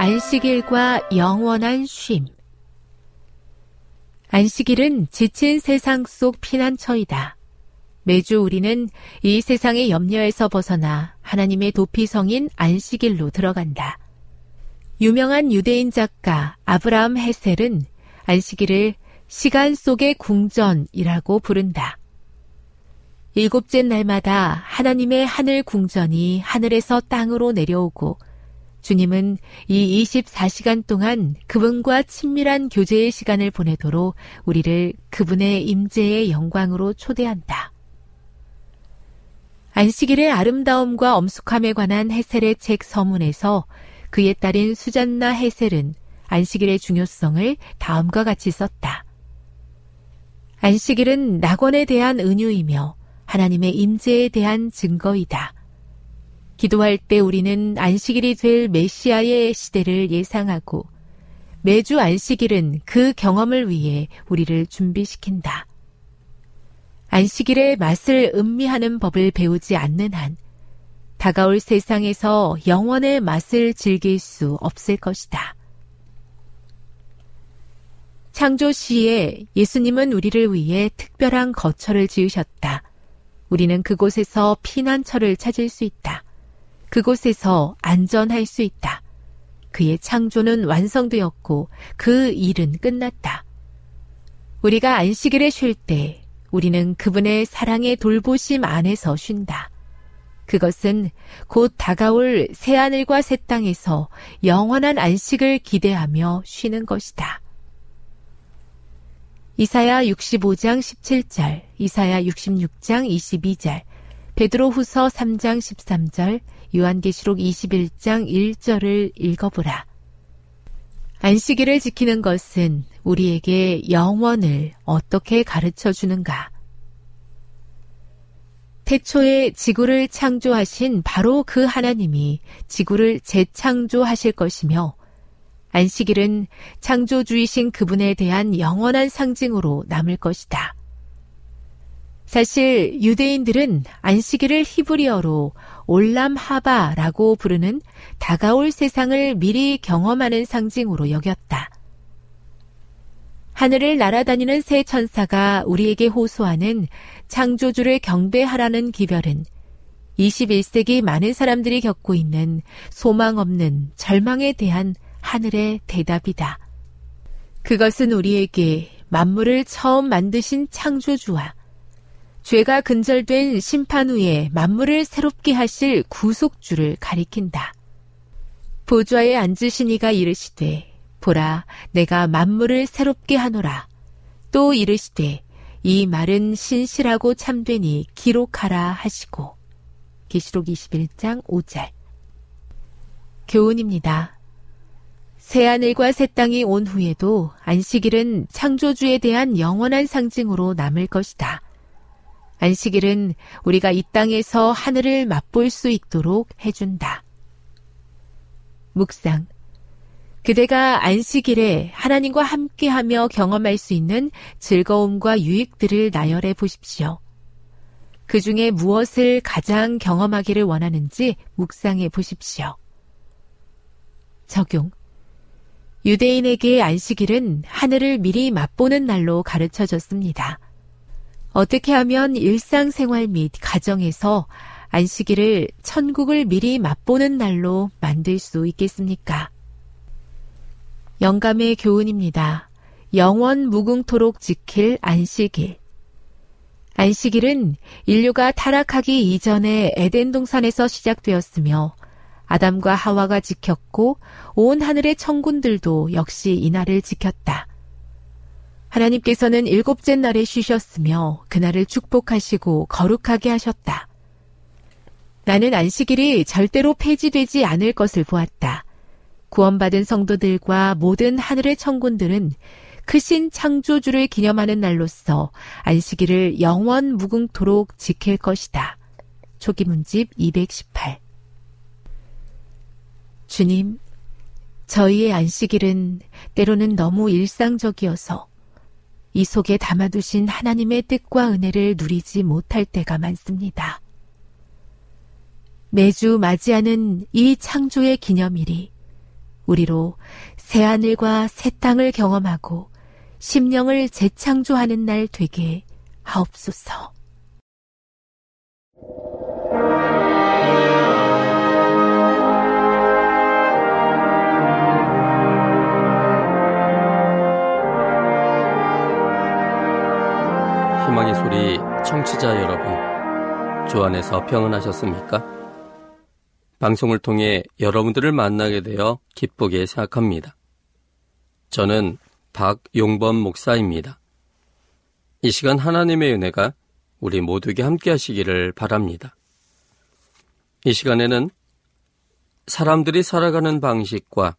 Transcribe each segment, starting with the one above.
안식일과 영원한 쉼 안식일은 지친 세상 속 피난처이다. 매주 우리는 이 세상의 염려에서 벗어나 하나님의 도피성인 안식일로 들어간다. 유명한 유대인 작가 아브라함 헤셀은 안식일을 시간 속의 궁전이라고 부른다. 일곱째 날마다 하나님의 하늘 궁전이 하늘에서 땅으로 내려오고 주님은 이 24시간 동안 그분과 친밀한 교제의 시간을 보내도록 우리를 그분의 임재의 영광으로 초대한다. 안식일의 아름다움과 엄숙함에 관한 헤셀의 책 서문에서 그의 딸인 수잔나 헤셀은 안식일의 중요성을 다음과 같이 썼다. 안식일은 낙원에 대한 은유이며 하나님의 임재에 대한 증거이다. 기도할 때 우리는 안식일이 될 메시아의 시대를 예상하고 매주 안식일은 그 경험을 위해 우리를 준비시킨다. 안식일의 맛을 음미하는 법을 배우지 않는 한 다가올 세상에서 영원의 맛을 즐길 수 없을 것이다. 창조 시에 예수님은 우리를 위해 특별한 거처를 지으셨다. 우리는 그곳에서 피난처를 찾을 수 있다. 그곳에서 안전할 수 있다. 그의 창조는 완성되었고 그 일은 끝났다. 우리가 안식일에 쉴 때 우리는 그분의 사랑의 돌보심 안에서 쉰다. 그것은 곧 다가올 새하늘과 새 땅에서 영원한 안식을 기대하며 쉬는 것이다. 이사야 65장 17절, 이사야 66장 22절, 베드로 후서 3장 13절, 요한계시록 21장 1절을 읽어보라. 안식일을 지키는 것은 우리에게 영원을 어떻게 가르쳐 주는가? 태초에 지구를 창조하신 바로 그 하나님이 지구를 재창조하실 것이며 안식일은 창조주이신 그분에 대한 영원한 상징으로 남을 것이다. 사실 유대인들은 안식일을 히브리어로 올람하바라고 부르는 다가올 세상을 미리 경험하는 상징으로 여겼다. 하늘을 날아다니는 새 천사가 우리에게 호소하는 창조주를 경배하라는 기별은 21세기 많은 사람들이 겪고 있는 소망 없는 절망에 대한 하늘의 대답이다. 그것은 우리에게 만물을 처음 만드신 창조주와 죄가 근절된 심판 후에 만물을 새롭게 하실 구속주를 가리킨다. 보좌에 앉으신 이가 이르시되 보라 내가 만물을 새롭게 하노라. 또 이르시되 이 말은 신실하고 참되니 기록하라 하시고 계시록 21장 5절 교훈입니다. 새하늘과 새 땅이 온 후에도 안식일은 창조주에 대한 영원한 상징으로 남을 것이다. 안식일은 우리가 이 땅에서 하늘을 맛볼 수 있도록 해준다. 묵상. 그대가 안식일에 하나님과 함께하며 경험할 수 있는 즐거움과 유익들을 나열해 보십시오. 그 중에 무엇을 가장 경험하기를 원하는지 묵상해 보십시오. 적용. 유대인에게 안식일은 하늘을 미리 맛보는 날로 가르쳐 졌습니다. 어떻게 하면 일상생활 및 가정에서 안식일을 천국을 미리 맛보는 날로 만들 수 있겠습니까? 영감의 교훈입니다. 영원 무궁토록 지킬 안식일. 안식일은 인류가 타락하기 이전에 에덴 동산에서 시작되었으며 아담과 하와가 지켰고 온 하늘의 천군들도 역시 이날을 지켰다. 하나님께서는 일곱째 날에 쉬셨으며 그날을 축복하시고 거룩하게 하셨다. 나는 안식일이 절대로 폐지되지 않을 것을 보았다. 구원받은 성도들과 모든 하늘의 천군들은 크신 창조주를 기념하는 날로서 안식일을 영원 무궁토록 지킬 것이다. 초기문집 218 주님, 저희의 안식일은 때로는 너무 일상적이어서 이 속에 담아두신 하나님의 뜻과 은혜를 누리지 못할 때가 많습니다. 매주 맞이하는 이 창조의 기념일이 우리로 새하늘과 새 땅을 경험하고 심령을 재창조하는 날 되게 하옵소서. 희망의 소리 청취자 여러분, 주 안에서 평안하셨습니까? 방송을 통해 여러분들을 만나게 되어 기쁘게 생각합니다. 저는 박용범 목사입니다. 이 시간 하나님의 은혜가 우리 모두에게 함께 하시기를 바랍니다. 이 시간에는 사람들이 살아가는 방식과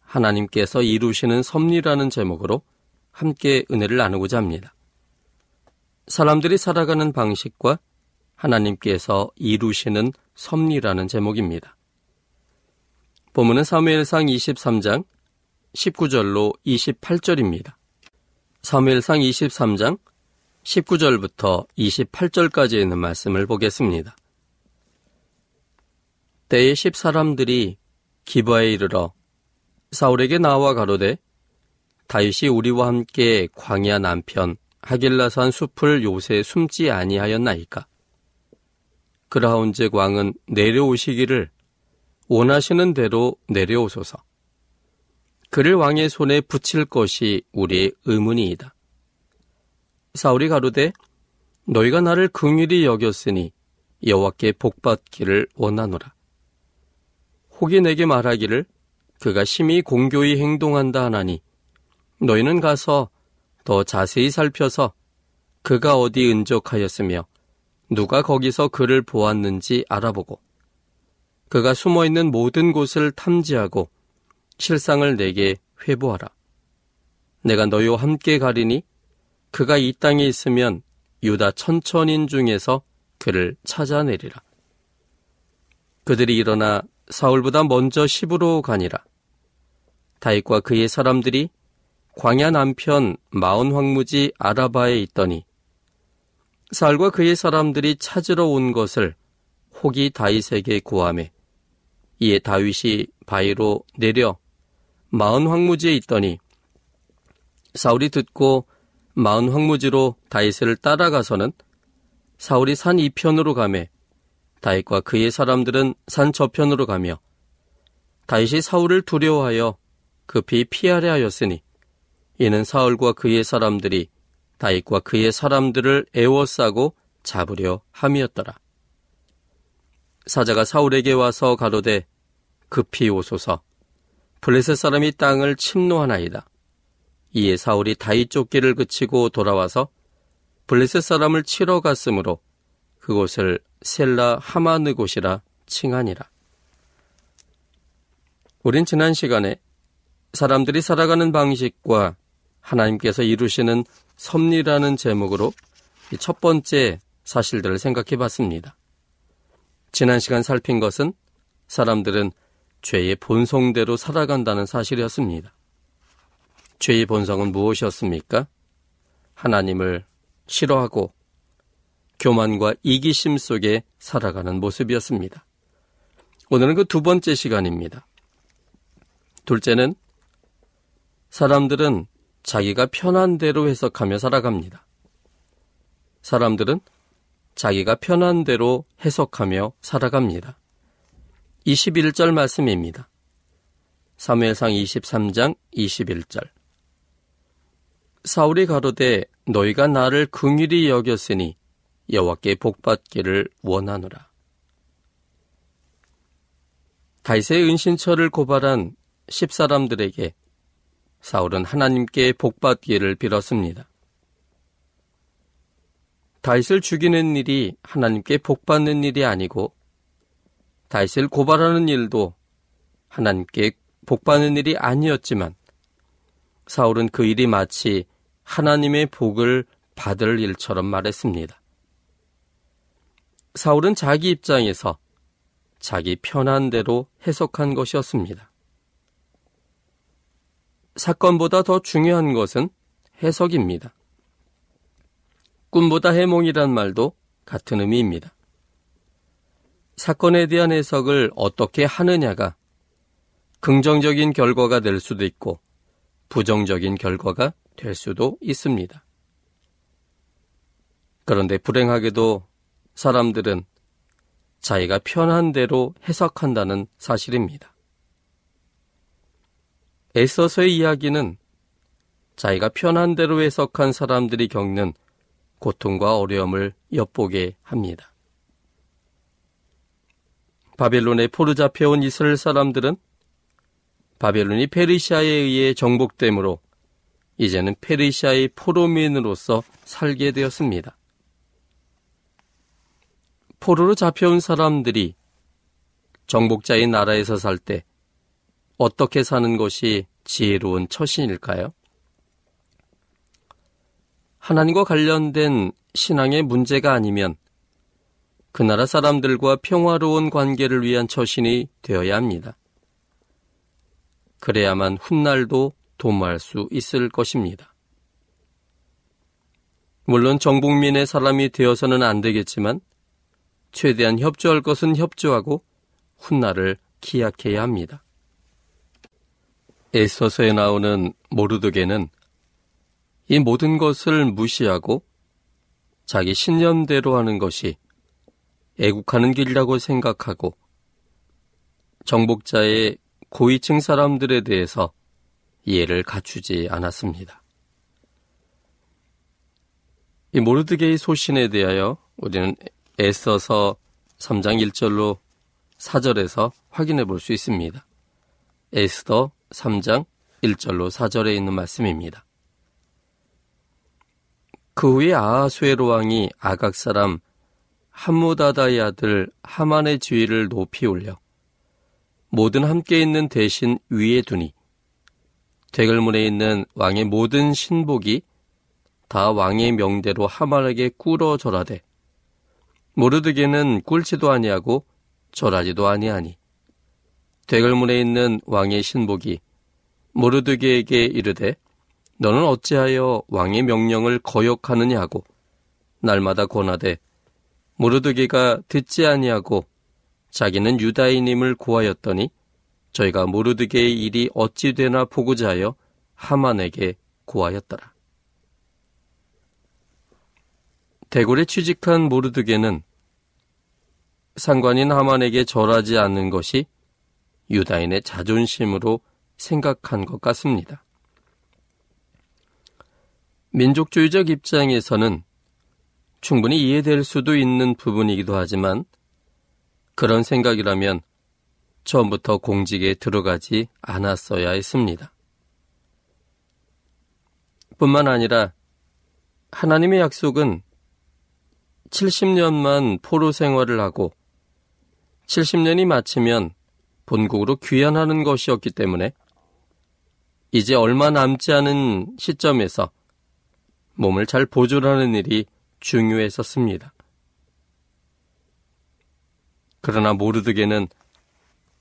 하나님께서 이루시는 섭리라는 제목으로 함께 은혜를 나누고자 합니다. 사람들이 살아가는 방식과 하나님께서 이루시는 섭리라는 제목입니다. 본문은 사무엘상 23장 19절로 28절입니다. 사무엘상 23장 19절부터 28절까지 있는 말씀을 보겠습니다. 때에 십 사람들이 기바에 이르러 사울에게 나와 가로되 다윗이 우리와 함께 광야 남편 하길라산 숲을 요새 숨지 아니하였나이까? 그라운제 광은 내려오시기를 원하시는 대로 내려오소서. 그를 왕의 손에 붙일 것이 우리의 의문이이다. 사울이 가로되 너희가 나를 긍휼히 여겼으니 여호와께 복받기를 원하노라. 혹이 내게 말하기를 그가 심히 공교히 행동한다 하나니 너희는 가서 더 자세히 살펴서 그가 어디 은적하였으며 누가 거기서 그를 보았는지 알아보고 그가 숨어 있는 모든 곳을 탐지하고 실상을 내게 회부하라. 내가 너희와 함께 가리니 그가 이 땅에 있으면 유다 천천인 중에서 그를 찾아내리라. 그들이 일어나 사울보다 먼저 시부로 가니라. 다윗과 그의 사람들이 광야 남편 마온 황무지 아라바에 있더니 사울과 그의 사람들이 찾으러 온 것을 혹이 다윗에게 구함에 이에 다윗이 바위로 내려 마은 황무지에 있더니 사울이 듣고 마흔 황무지로 다윗을 따라가서는 사울이 산 이편으로 가매 다윗과 그의 사람들은 산 저편으로 가며 다윗이 사울을 두려워하여 급히 피하려 하였으니 이는 사울과 그의 사람들이 다윗과 그의 사람들을 애워싸고 잡으려 함이었더라. 사자가 사울에게 와서 가로되 급히 오소서 블레셋 사람이 땅을 침노하나이다. 이에 사울이 다윗 쫓기를 그치고 돌아와서 블레셋 사람을 치러 갔으므로 그곳을 셀라 하마느 곳이라 칭하니라. 우린 지난 시간에 사람들이 살아가는 방식과 하나님께서 이루시는 섭리라는 제목으로 첫 번째 사실들을 생각해 봤습니다. 지난 시간 살핀 것은 사람들은 죄의 본성대로 살아간다는 사실이었습니다. 죄의 본성은 무엇이었습니까? 하나님을 싫어하고 교만과 이기심 속에 살아가는 모습이었습니다. 오늘은 그 두 번째 시간입니다. 둘째는 사람들은 자기가 편한 대로 해석하며 살아갑니다. 사람들은 자기가 편한 대로 해석하며 살아갑니다. 21절 말씀입니다. 사무엘상 23장 21절 사울이 가로되 너희가 나를 긍휼히 여겼으니 여호와께 복받기를 원하노라. 다윗의 은신처를 고발한 십사람들에게 사울은 하나님께 복받기를 빌었습니다. 다윗을 죽이는 일이 하나님께 복받는 일이 아니고 다윗을 고발하는 일도 하나님께 복받는 일이 아니었지만 사울은 그 일이 마치 하나님의 복을 받을 일처럼 말했습니다. 사울은 자기 입장에서 자기 편한 대로 해석한 것이었습니다. 사건보다 더 중요한 것은 해석입니다. 꿈보다 해몽이란 말도 같은 의미입니다. 사건에 대한 해석을 어떻게 하느냐가 긍정적인 결과가 될 수도 있고 부정적인 결과가 될 수도 있습니다. 그런데 불행하게도 사람들은 자기가 편한 대로 해석한다는 사실입니다. 애써서의 이야기는 자기가 편한 대로 해석한 사람들이 겪는 고통과 어려움을 엿보게 합니다. 바벨론에 포르 잡혀온 이스라엘 사람들은 바벨론이 페르시아에 의해 정복됨으로 이제는 페르시아의 포로민으로서 살게 되었습니다. 포로로 잡혀온 사람들이 정복자의 나라에서 살 때 어떻게 사는 것이 지혜로운 처신일까요? 하나님과 관련된 신앙의 문제가 아니면 그 나라 사람들과 평화로운 관계를 위한 처신이 되어야 합니다. 그래야만 훗날도 도모할 수 있을 것입니다. 물론 정복민의 사람이 되어서는 안 되겠지만 최대한 협조할 것은 협조하고 훗날을 기약해야 합니다. 에서서에 나오는 모르드게는 이 모든 것을 무시하고 자기 신념대로 하는 것이 애국하는 길이라고 생각하고 정복자의 고위층 사람들에 대해서 이해를 갖추지 않았습니다. 이 모르드게의 소신에 대하여 우리는 애써서 3장 1절로 4절에서 확인해 볼 수 있습니다. 에스더 3장 1절로 4절에 있는 말씀입니다. 그 후에 아하수에로 왕이 아각 사람 함무다다의 아들 하만의 지위를 높이 올려 모든 함께 있는 대신 위에 두니 대글문에 있는 왕의 모든 신복이 다 왕의 명대로 하만에게 꿇어 절하되 모르드게는 꿀지도 아니하고 절하지도 아니하니 대글문에 있는 왕의 신복이 모르드게에게 이르되 너는 어찌하여 왕의 명령을 거역하느냐 하고 날마다 권하되 모르드게가 듣지 아니하고 자기는 유다인임을 고하였더니 저희가 모르드게의 일이 어찌 되나 보고자 하여 하만에게 고하였더라. 대궐에 취직한 모르드게는 상관인 하만에게 절하지 않는 것이 유다인의 자존심으로 생각한 것 같습니다. 민족주의적 입장에서는 충분히 이해될 수도 있는 부분이기도 하지만 그런 생각이라면 처음부터 공직에 들어가지 않았어야 했습니다. 뿐만 아니라 하나님의 약속은 70년만 포로 생활을 하고 70년이 마치면 본국으로 귀환하는 것이었기 때문에 이제 얼마 남지 않은 시점에서 몸을 잘 보존하는 일이 중요했었습니다. 그러나 모르드게는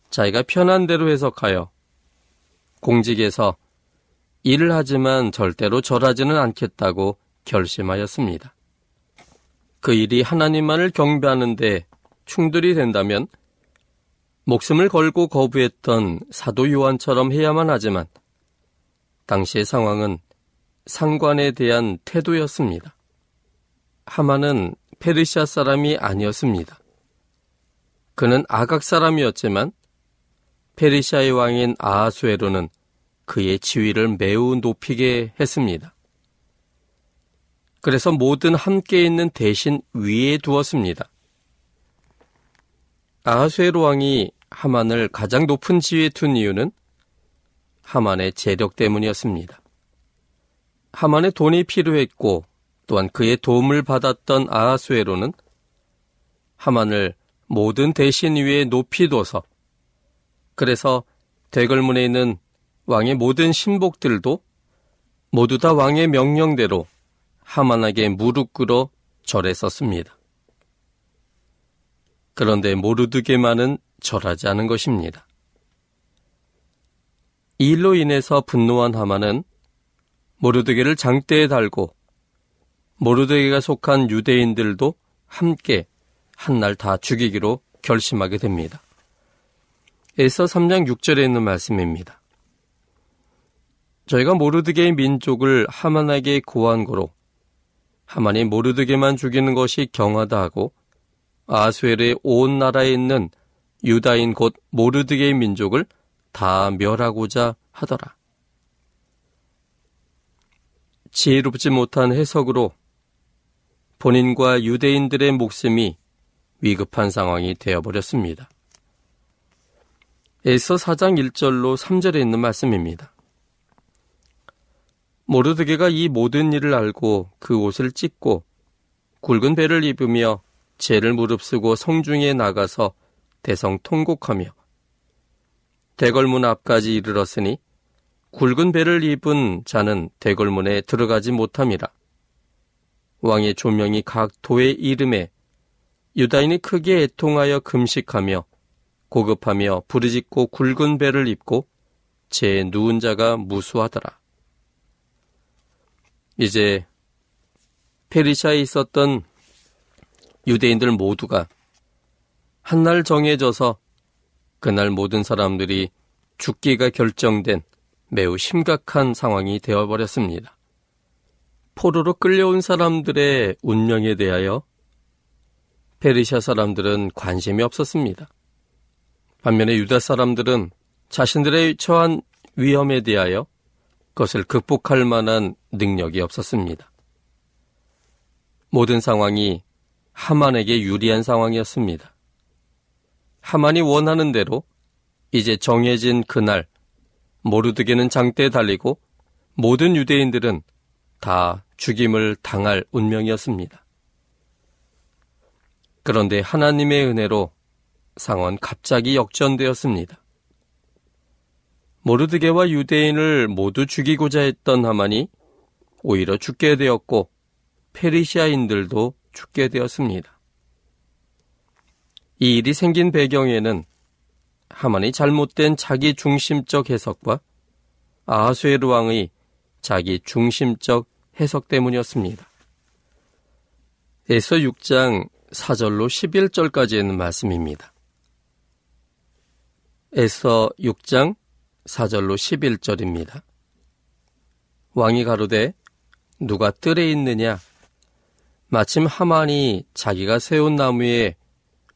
자기가 편한 대로 해석하여 공직에서 일을 하지만 절대로 절하지는 않겠다고 결심하였습니다. 그 일이 하나님만을 경배하는데 충돌이 된다면 목숨을 걸고 거부했던 사도 요한처럼 해야만 하지만 당시의 상황은 상관에 대한 태도였습니다. 하만은 페르시아 사람이 아니었습니다. 그는 아각 사람이었지만 페르시아의 왕인 아하수에로는 그의 지위를 매우 높이게 했습니다. 그래서 모든 함께 있는 대신 위에 두었습니다. 아하수에로 왕이 하만을 가장 높은 지위에 둔 이유는 하만의 재력 때문이었습니다. 하만의 돈이 필요했고 또한 그의 도움을 받았던 아하수에로는 하만을 모든 대신 위에 높이 둬서 그래서 대궐문에 있는 왕의 모든 신복들도 모두 다 왕의 명령대로 하만에게 무릎 꿇어 절했었습니다. 그런데 모르드게만은 절하지 않은 것입니다. 이 일로 인해서 분노한 하만은 모르드게를 장대에 달고 모르드게가 속한 유대인들도 함께 한날 다 죽이기로 결심하게 됩니다. 에서 3장 6절에 있는 말씀입니다. 저희가 모르드게의 민족을 하만에게 고한 거로 하만이 모르드게만 죽이는 것이 경하다 하고 아스웰의 온 나라에 있는 유다인 곧 모르드게의 민족을 다 멸하고자 하더라. 지혜롭지 못한 해석으로 본인과 유대인들의 목숨이 위급한 상황이 되어버렸습니다. 에서 4장 1절로 3절에 있는 말씀입니다. 모르드게가 이 모든 일을 알고 그 옷을 찢고 굵은 배를 입으며 죄를 무릅쓰고 성중에 나가서 대성 통곡하며 대궐문 앞까지 이르렀으니 굵은 배를 입은 자는 대궐문에 들어가지 못함이라. 왕의 조명이 각 도의 이름에 유다인이 크게 애통하여 금식하며 고급하며 부르짖고 굵은 배를 입고 제 누운 자가 무수하더라. 이제 페리샤에 있었던 유대인들 모두가 한날 정해져서 그날 모든 사람들이 죽기가 결정된 매우 심각한 상황이 되어버렸습니다. 포로로 끌려온 사람들의 운명에 대하여 페르시아 사람들은 관심이 없었습니다. 반면에 유다 사람들은 자신들의 처한 위험에 대하여 그것을 극복할 만한 능력이 없었습니다. 모든 상황이 하만에게 유리한 상황이었습니다. 하만이 원하는 대로 이제 정해진 그날 모르드게는 장대에 달리고 모든 유대인들은 다 죽임을 당할 운명이었습니다. 그런데 하나님의 은혜로 상황은 갑자기 역전되었습니다. 모르드게와 유대인을 모두 죽이고자 했던 하만이 오히려 죽게 되었고 페리시아인들도 죽게 되었습니다. 이 일이 생긴 배경에는 하만이 잘못된 자기 중심적 해석과 아하수에르 왕의 자기 중심적 해석 때문이었습니다. 에서 6장 4절로 11절까지 있는 말씀입니다. 에서 6장 4절로 11절입니다. 왕이 가로되 누가 뜰에 있느냐 마침 하만이 자기가 세운 나무에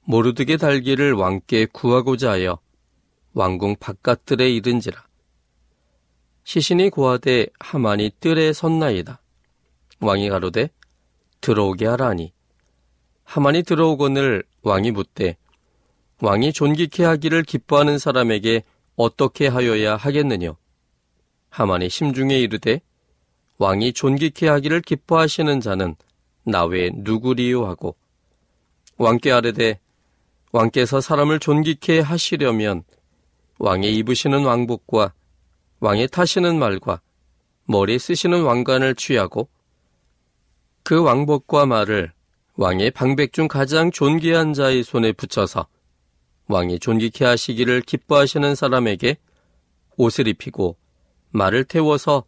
모르드게 달기를 왕께 구하고자 하여 왕궁 바깥들에 이른지라. 시신이 고하되 하만이 뜰에 섰나이다. 왕이 가로되 들어오게 하라니. 하만이 들어오거늘 왕이 묻되 왕이 존귀케 하기를 기뻐하는 사람에게 어떻게 하여야 하겠느냐. 하만이 심중에 이르되 왕이 존귀케 하기를 기뻐하시는 자는 나 외에 누구리요 하고 왕께 아뢰되 왕께서 사람을 존귀케 하시려면 왕의 입으시는 왕복과 왕의 타시는 말과 머리에 쓰시는 왕관을 취하고 그 왕복과 말을 왕의 방백 중 가장 존귀한 자의 손에 붙여서 왕이 존귀케 하시기를 기뻐하시는 사람에게 옷을 입히고 말을 태워서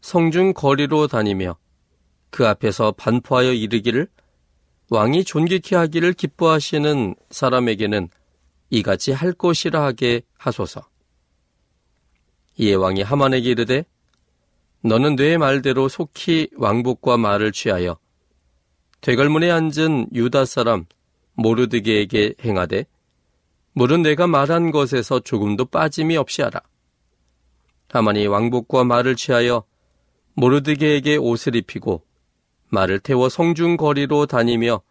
성중 거리로 다니며 그 앞에서 반포하여 이르기를 왕이 존귀케 하기를 기뻐하시는 사람에게는 이같이 할 것이라 하게 하소서. 이에 왕이 하만에게 이르되 너는 내 말대로 속히 왕복과 말을 취하여 되걸문에 앉은 유다 사람 모르드게에게 행하되 물은 내가 말한 것에서 조금도 빠짐이 없이 하라. 하만이 왕복과 말을 취하여 모르드게에게 옷을 입히고 말을 태워 성중 거리로 다니며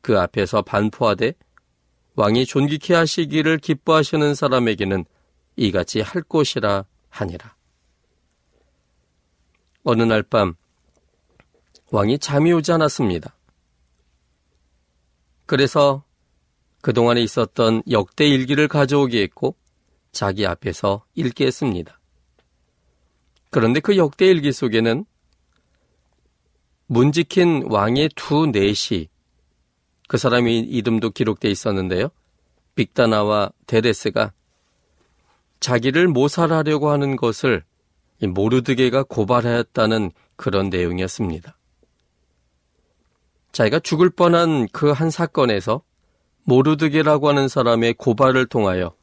그 앞에서 반포하되 왕이 존귀케 하시기를 기뻐하시는 사람에게는 이같이 할 것이라 하니라. 어느 날 밤 왕이 잠이 오지 않았습니다. 그래서 그동안에 있었던 역대 일기를 가져오게 했고 자기 앞에서 읽게 했습니다. 그런데 그 역대 일기 속에는 문지킨 왕의 두 내시 그 사람의 이름도 기록되어 있었는데요. 빅다나와 데레스가 자기를 모살하려고 하는 것을 모르드게가 고발하였다는 그런 내용이었습니다. 자기가 죽을 뻔한 그 한 사건에서 모르드게라고 하는 사람의 고발을 통하여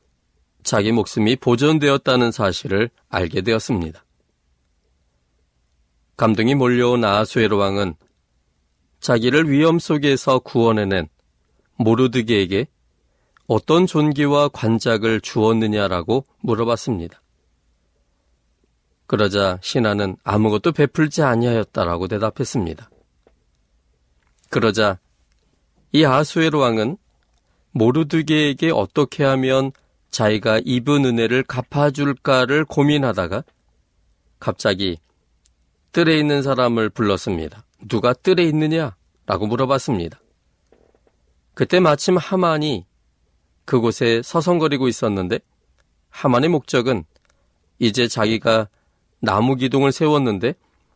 자기 목숨이 보존되었다는 사실을 알게 되었습니다. 감동이 몰려온 아수에로 왕은 자기를 위험 속에서 구원해낸 모르드게에게 어떤 존귀와 관작을 주었느냐라고 물어봤습니다. 그러자 신하는 아무것도 베풀지 아니하였다라고 대답했습니다. 그러자 이 아수에로 왕은 모르드게에게 어떻게 하면 자기가 입은 은혜를 갚아줄까를 고민하다가 갑자기 뜰에 있는 사람을 불렀습니다. 누가 뜰에 있느냐? 라고 물어봤습니다. 그때 마침 하만이 그곳에 서성거리고 있었는데 하만의 목적은 이제 자기가 나무 기둥을 세웠는데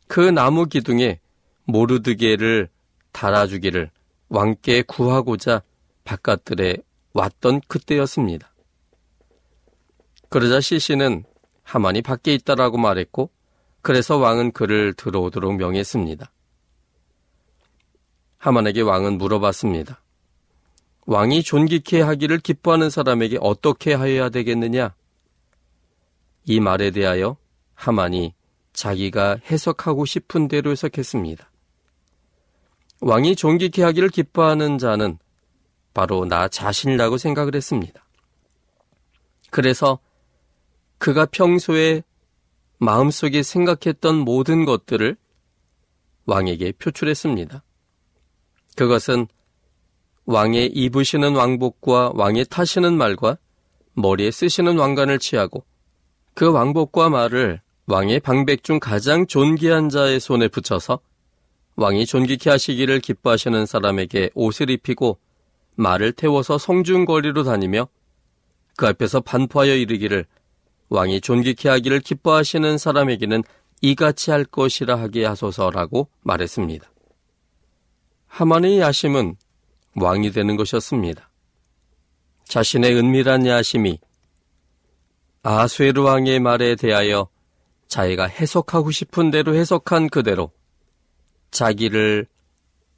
그 나무 기둥에 모르드게를 달아주기를 왕께 구하고자 바깥들에 왔던 그때였습니다. 그러자 시신은 하만이 밖에 있다라고 말했고 그래서 왕은 그를 들어오도록 명했습니다. 하만에게 왕은 물어봤습니다. 왕이 존귀케 하기를 기뻐하는 사람에게 어떻게 하여야 되겠느냐? 이 말에 대하여 하만이 자기가 해석하고 싶은 대로 해석했습니다. 왕이 존귀케 하기를 기뻐하는 자는 바로 나 자신이라고 생각을 했습니다. 그래서 그가 평소에 마음속에 생각했던 모든 것들을 왕에게 표출했습니다. 그것은 왕의 입으시는 왕복과 왕의 타시는 말과 머리에 쓰시는 왕관을 취하고 그 왕복과 말을 왕의 방백 중 가장 존귀한 자의 손에 붙여서 왕이 존귀케 하시기를 기뻐하시는 사람에게 옷을 입히고 말을 태워서 성중거리로 다니며 그 앞에서 반포하여 이르기를 왕이 존귀케 하기를 기뻐하시는 사람에게는 이같이 할 것이라 하게 하소서라고 말했습니다. 하만의 야심은 왕이 되는 것이었습니다. 자신의 은밀한 야심이 아수에르 왕의 말에 대하여 자기가 해석하고 싶은 대로 해석한 그대로 자기를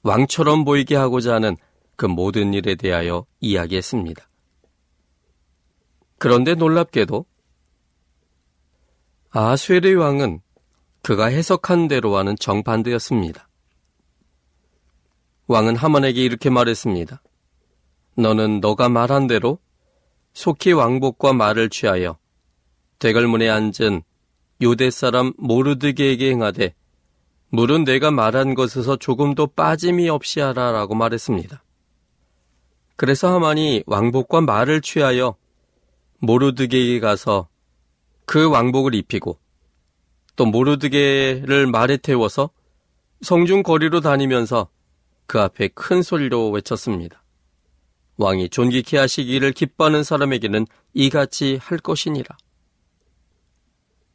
왕처럼 보이게 하고자 하는 그 모든 일에 대하여 이야기했습니다. 그런데 놀랍게도 아수에르 왕은 그가 해석한 대로와는 정반대였습니다. 왕은 하만에게 이렇게 말했습니다. 너는 너가 말한 대로 속히 왕복과 말을 취하여 대궐문에 앉은 요대 사람 모르드게에게 행하되 물은 내가 말한 것에서 조금도 빠짐이 없이 하라라고 말했습니다. 그래서 하만이 왕복과 말을 취하여 모르드게에게 가서 그 왕복을 입히고 또 모르드게를 말에 태워서 성중 거리로 다니면서 그 앞에 큰 소리로 외쳤습니다. 왕이 존귀케 하시기를 기뻐하는 사람에게는 이같이 할 것이니라.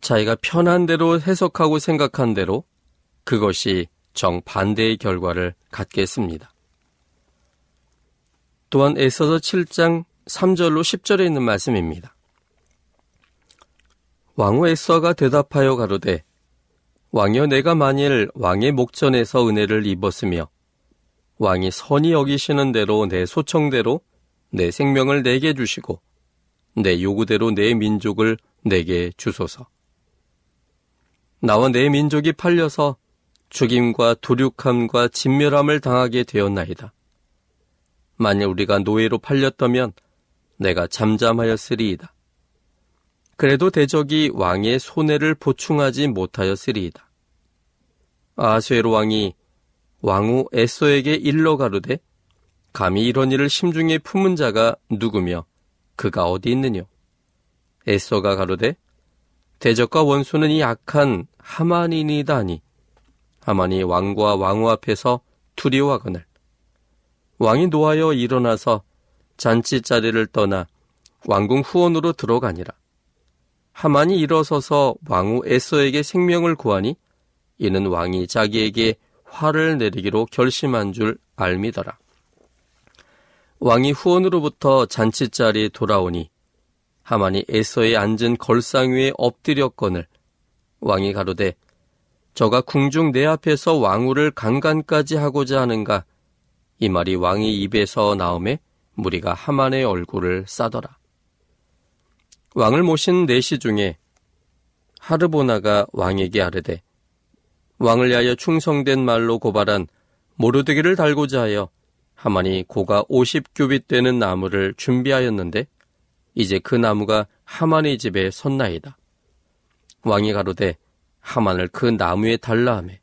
자기가 편한 대로 해석하고 생각한 대로 그것이 정반대의 결과를 갖겠습니다. 또한 에서서 7장 3절로 10절에 있는 말씀입니다. 왕후 에서가 대답하여 가로되 왕여 내가 만일 왕의 목전에서 은혜를 입었으며 왕이 선이 여기시는 대로 내 소청대로 내 생명을 내게 주시고 내 요구대로 내 민족을 내게 주소서. 나와 내 민족이 팔려서 죽임과 도륙함과 진멸함을 당하게 되었나이다. 만일 우리가 노예로 팔렸다면 내가 잠잠하였으리이다. 그래도 대적이 왕의 손해를 보충하지 못하였으리이다. 아수에로 왕이 왕후 에소에게 일러 가로되 감히 이런 일을 심중에 품은 자가 누구며 그가 어디 있느뇨? 에소가 가로되 대적과 원수는 이 악한 하만인이다니 하만이 왕과 왕후 앞에서 두려워하거늘 왕이 노하여 일어나서 잔치 자리를 떠나 왕궁 후원으로 들어가니라 하만이 일어서서 왕후 에소에게 생명을 구하니 이는 왕이 자기에게 화를 내리기로 결심한 줄 알미더라. 왕이 후원으로부터 잔치자리에 돌아오니 하만이 에서에 앉은 걸상 위에 엎드렸거늘 왕이 가로되 저가 궁중 내 앞에서 왕후를 강간까지 하고자 하는가 이 말이 왕이 입에서 나음에 무리가 하만의 얼굴을 싸더라. 왕을 모신 내시 중에 하르보나가 왕에게 아르되 왕을 위하여 충성된 말로 고발한 모르드기를 달고자 하여 하만이 고가 50규빗 되는 나무를 준비하였는데 이제 그 나무가 하만의 집에 섰나이다. 왕이 가로되 하만을 그 나무에 달라 하매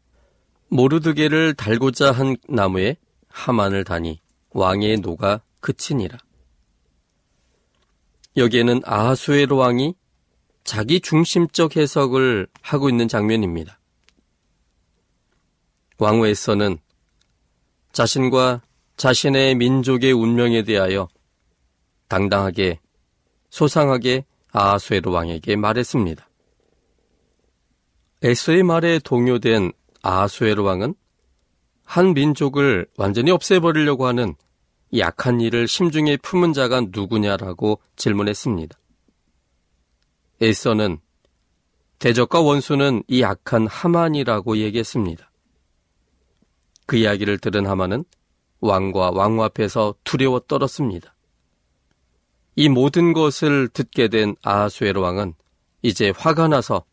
모르드게를 달고자 한 나무에 하만을 다니 왕의 노가 그치니라. 여기에는 아하수에로 왕이 자기 중심적 해석을 하고 있는 장면입니다. 왕후에서는 자신과 자신의 민족의 운명에 대하여 당당하게 소상하게 아하수에로 왕에게 말했습니다. 에서의 말에 동요된 아하수에로 왕은 한 민족을 완전히 없애버리려고 하는 약한 일을 심중에 품은 자가 누구냐라고 질문했습니다. 에서는 대적과 원수는 이 악한 하만이라고 얘기했습니다. 그 이야기를 들은 하만은 왕과 왕후 앞에서 두려워 떨었습니다. 이 모든 것을 듣게 된 아하수에로 왕은 이제 화가 나서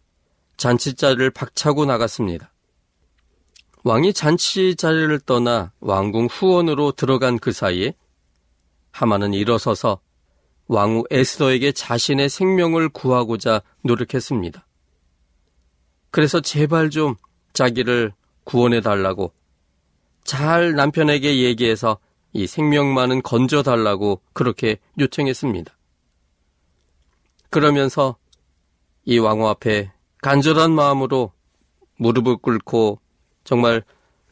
잔치자리를 박차고 나갔습니다. 왕이 잔치 자리를 떠나 왕궁 후원으로 들어간 그 사이에 하만은 일어서서 왕후 에스더에게 자신의 생명을 구하고자 노력했습니다. 그래서 제발 좀 자기를 구원해 달라고 잘 남편에게 얘기해서 이 생명만은 건져 달라고 그렇게 요청했습니다. 그러면서 이 왕후 앞에 간절한 마음으로 무릎을 꿇고 정말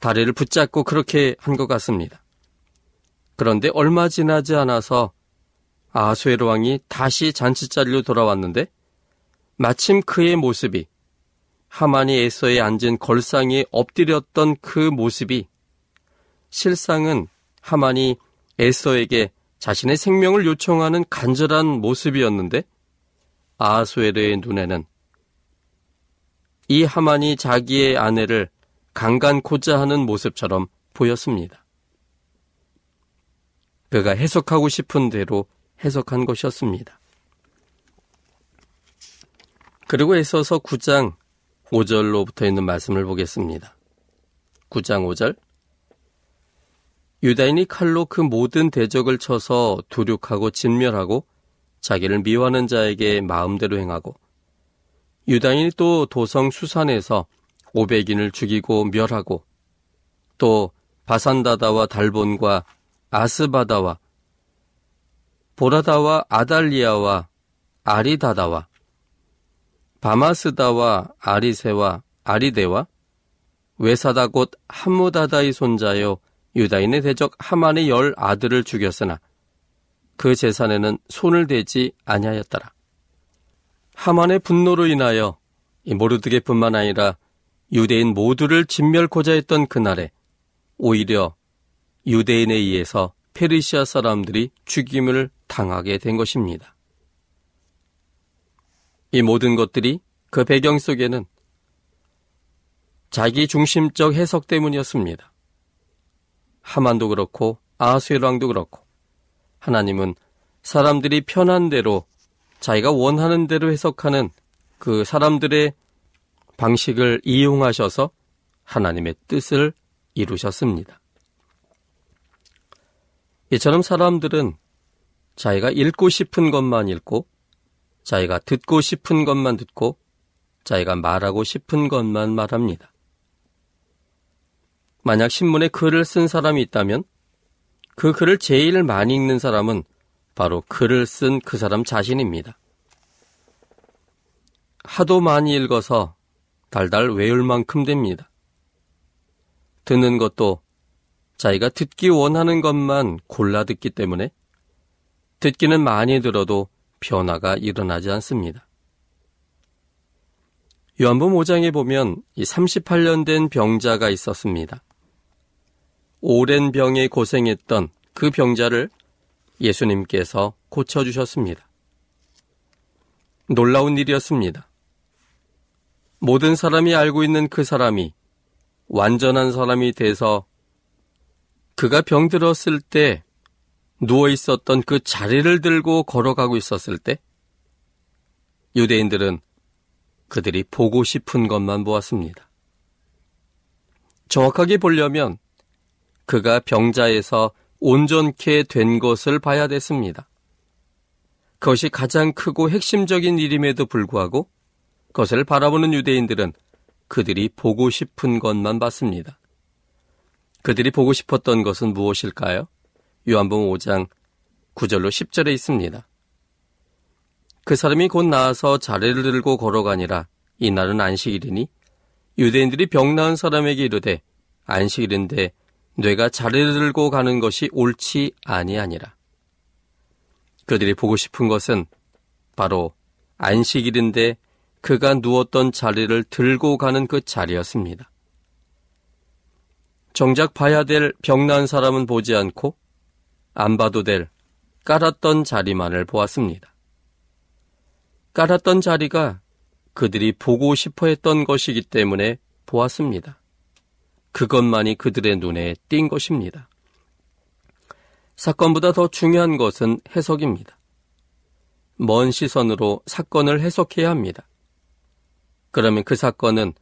다리를 붙잡고 그렇게 한 것 같습니다. 그런데 얼마 지나지 않아서 아수에로 왕이 다시 잔치자리로 돌아왔는데 마침 그의 모습이 하만이 에서에 앉은 걸상에 엎드렸던 그 모습이 실상은 하만이 에서에게 자신의 생명을 요청하는 간절한 모습이었는데 아하수에르의 눈에는 이 하만이 자기의 아내를 강간코자 하는 모습처럼 보였습니다. 그가 해석하고 싶은 대로 해석한 것이었습니다. 그리고 애써서 9장 5절로부터 있는 말씀을 보겠습니다. 9장 5절 유다인이 칼로 그 모든 대적을 쳐서 도륙하고 진멸하고 자기를 미워하는 자에게 마음대로 행하고 유다인이 또 도성 수산에서 오백인을 죽이고 멸하고 또 바산다다와 달본과 아스바다와 보라다와 아달리아와 아리다다와 바마스다와 아리세와 아리데와 외사다 곧 함무다다의 손자여 유다인의 대적 하만의 열 아들을 죽였으나 그 재산에는 손을 대지 아니하였더라. 하만의 분노로 인하여 이 모르드게뿐만 아니라 유대인 모두를 진멸코자 했던 그날에 오히려 유대인에 의해서 페르시아 사람들이 죽임을 당하게 된 것입니다. 이 모든 것들이 그 배경 속에는 자기 중심적 해석 때문이었습니다. 하만도 그렇고 아수엘왕도 그렇고 하나님은 사람들이 편한 대로 자기가 원하는 대로 해석하는 그 사람들의 방식을 이용하셔서 하나님의 뜻을 이루셨습니다. 이처럼 사람들은 자기가 읽고 싶은 것만 읽고 자기가 듣고 싶은 것만 듣고 자기가 말하고 싶은 것만 말합니다. 만약 신문에 글을 쓴 사람이 있다면 그 글을 제일 많이 읽는 사람은 바로 글을 쓴 그 사람 자신입니다. 하도 많이 읽어서 달달 외울 만큼 됩니다. 듣는 것도 자기가 듣기 원하는 것만 골라 듣기 때문에 듣기는 많이 들어도 변화가 일어나지 않습니다. 요한복음 5장에 보면 이 38년 된 병자가 있었습니다. 오랜 병에 고생했던 그 병자를 예수님께서 고쳐주셨습니다. 놀라운 일이었습니다. 모든 사람이 알고 있는 그 사람이 완전한 사람이 돼서 그가 병들었을 때 누워 있었던 그 자리를 들고 걸어가고 있었을 때 유대인들은 그들이 보고 싶은 것만 보았습니다. 정확하게 보려면 그가 병자에서 온전케 된 것을 봐야 됐습니다. 그것이 가장 크고 핵심적인 일임에도 불구하고 그것을 바라보는 유대인들은 그들이 보고 싶은 것만 봤습니다. 그들이 보고 싶었던 것은 무엇일까요? 요한복음 5장 9절로 10절에 있습니다. 그 사람이 곧 나와서 자리를 들고 걸어가니라 이날은 안식일이니 유대인들이 병 나은 사람에게 이르되 안식일인데 뇌가 자리를 들고 가는 것이 옳지 아니하니라. 그들이 보고 싶은 것은 바로 안식일인데 그가 누웠던 자리를 들고 가는 그 자리였습니다. 정작 봐야 될 병난 사람은 보지 않고 안 봐도 될 깔았던 자리만을 보았습니다. 깔았던 자리가 그들이 보고 싶어 했던 것이기 때문에 보았습니다. 그것만이 그들의 눈에 띈 것입니다. 사건보다 더 중요한 것은 해석입니다. 먼 시선으로 사건을 해석해야 합니다. 그러면 그 사건은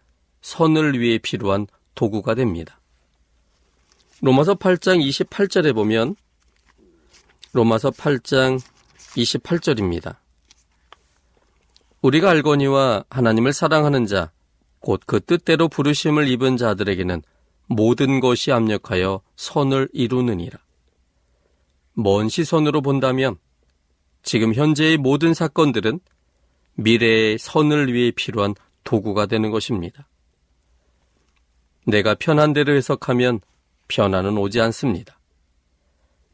선을 위해 필요한 도구가 됩니다. 로마서 8장 28절에 보면 로마서 8장 28절입니다. 우리가 알거니와 하나님을 사랑하는 자, 곧 그 뜻대로 부르심을 입은 자들에게는 모든 것이 압력하여 선을 이루느니라. 먼 시선으로 본다면 지금 현재의 모든 사건들은 미래의 선을 위해 필요한 도구가 되는 것입니다. 내가 편한 대로 해석하면 편안은 오지 않습니다.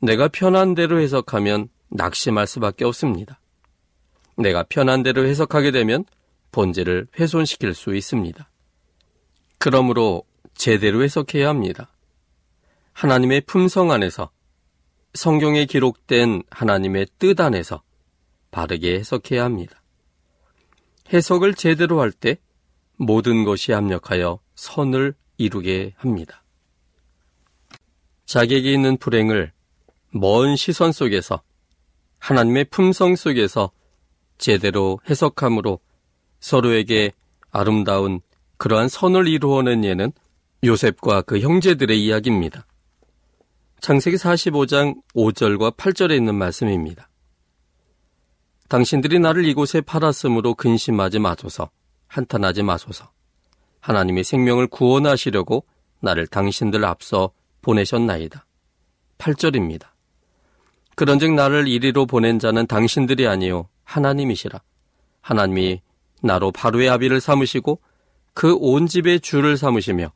내가 편한 대로 해석하면 낙심할 수밖에 없습니다. 내가 편한 대로 해석하게 되면 본질을 훼손시킬 수 있습니다. 그러므로 제대로 해석해야 합니다. 하나님의 품성 안에서 성경에 기록된 하나님의 뜻 안에서 바르게 해석해야 합니다. 해석을 제대로 할 때 모든 것이 합력하여 선을 이루게 합니다. 자객이 있는 불행을 먼 시선 속에서 하나님의 품성 속에서 제대로 해석함으로 서로에게 아름다운 그러한 선을 이루어낸 예는 요셉과 그 형제들의 이야기입니다. 창세기 45장 5절과 8절에 있는 말씀입니다. 당신들이 나를 이곳에 팔았으므로 근심하지 마소서, 한탄하지 마소서. 하나님의 생명을 구원하시려고 나를 당신들 앞서 보내셨나이다. 8절입니다. 그런즉 나를 이리로 보낸 자는 당신들이 아니요 하나님이시라. 하나님이 나로 바로의 아비를 삼으시고 그 온 집의 주를 삼으시며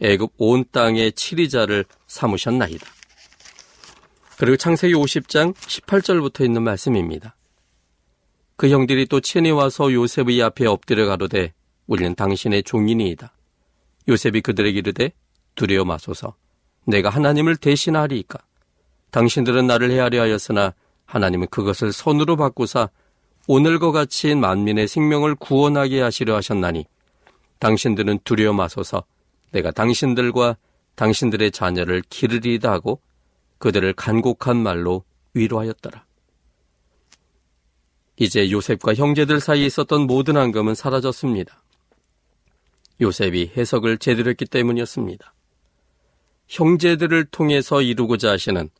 애굽 온 땅의 치리자를 삼으셨나이다. 그리고 창세기 50장 18절부터 있는 말씀입니다. 그 형들이 또 친히 와서 요셉의 앞에 엎드려 가로되 우리는 당신의 종인이이다. 요셉이 그들에게 이르되 두려워 마소서 내가 하나님을 대신하리이까 당신들은 나를 헤아려 하였으나 하나님은 그것을 손으로 바꾸사 오늘과 같이 만민의 생명을 구원하게 하시려 하셨나니 당신들은 두려워 마소서 내가 당신들과 당신들의 자녀를 기르리다 하고 그들을 간곡한 말로 위로하였더라. 이제 요셉과 형제들 사이에 있었던 모든 앙금은 사라졌습니다. 요셉이 해석을 제대로 했기 때문이었습니다. 형제들을 통해서 이루고자 하시는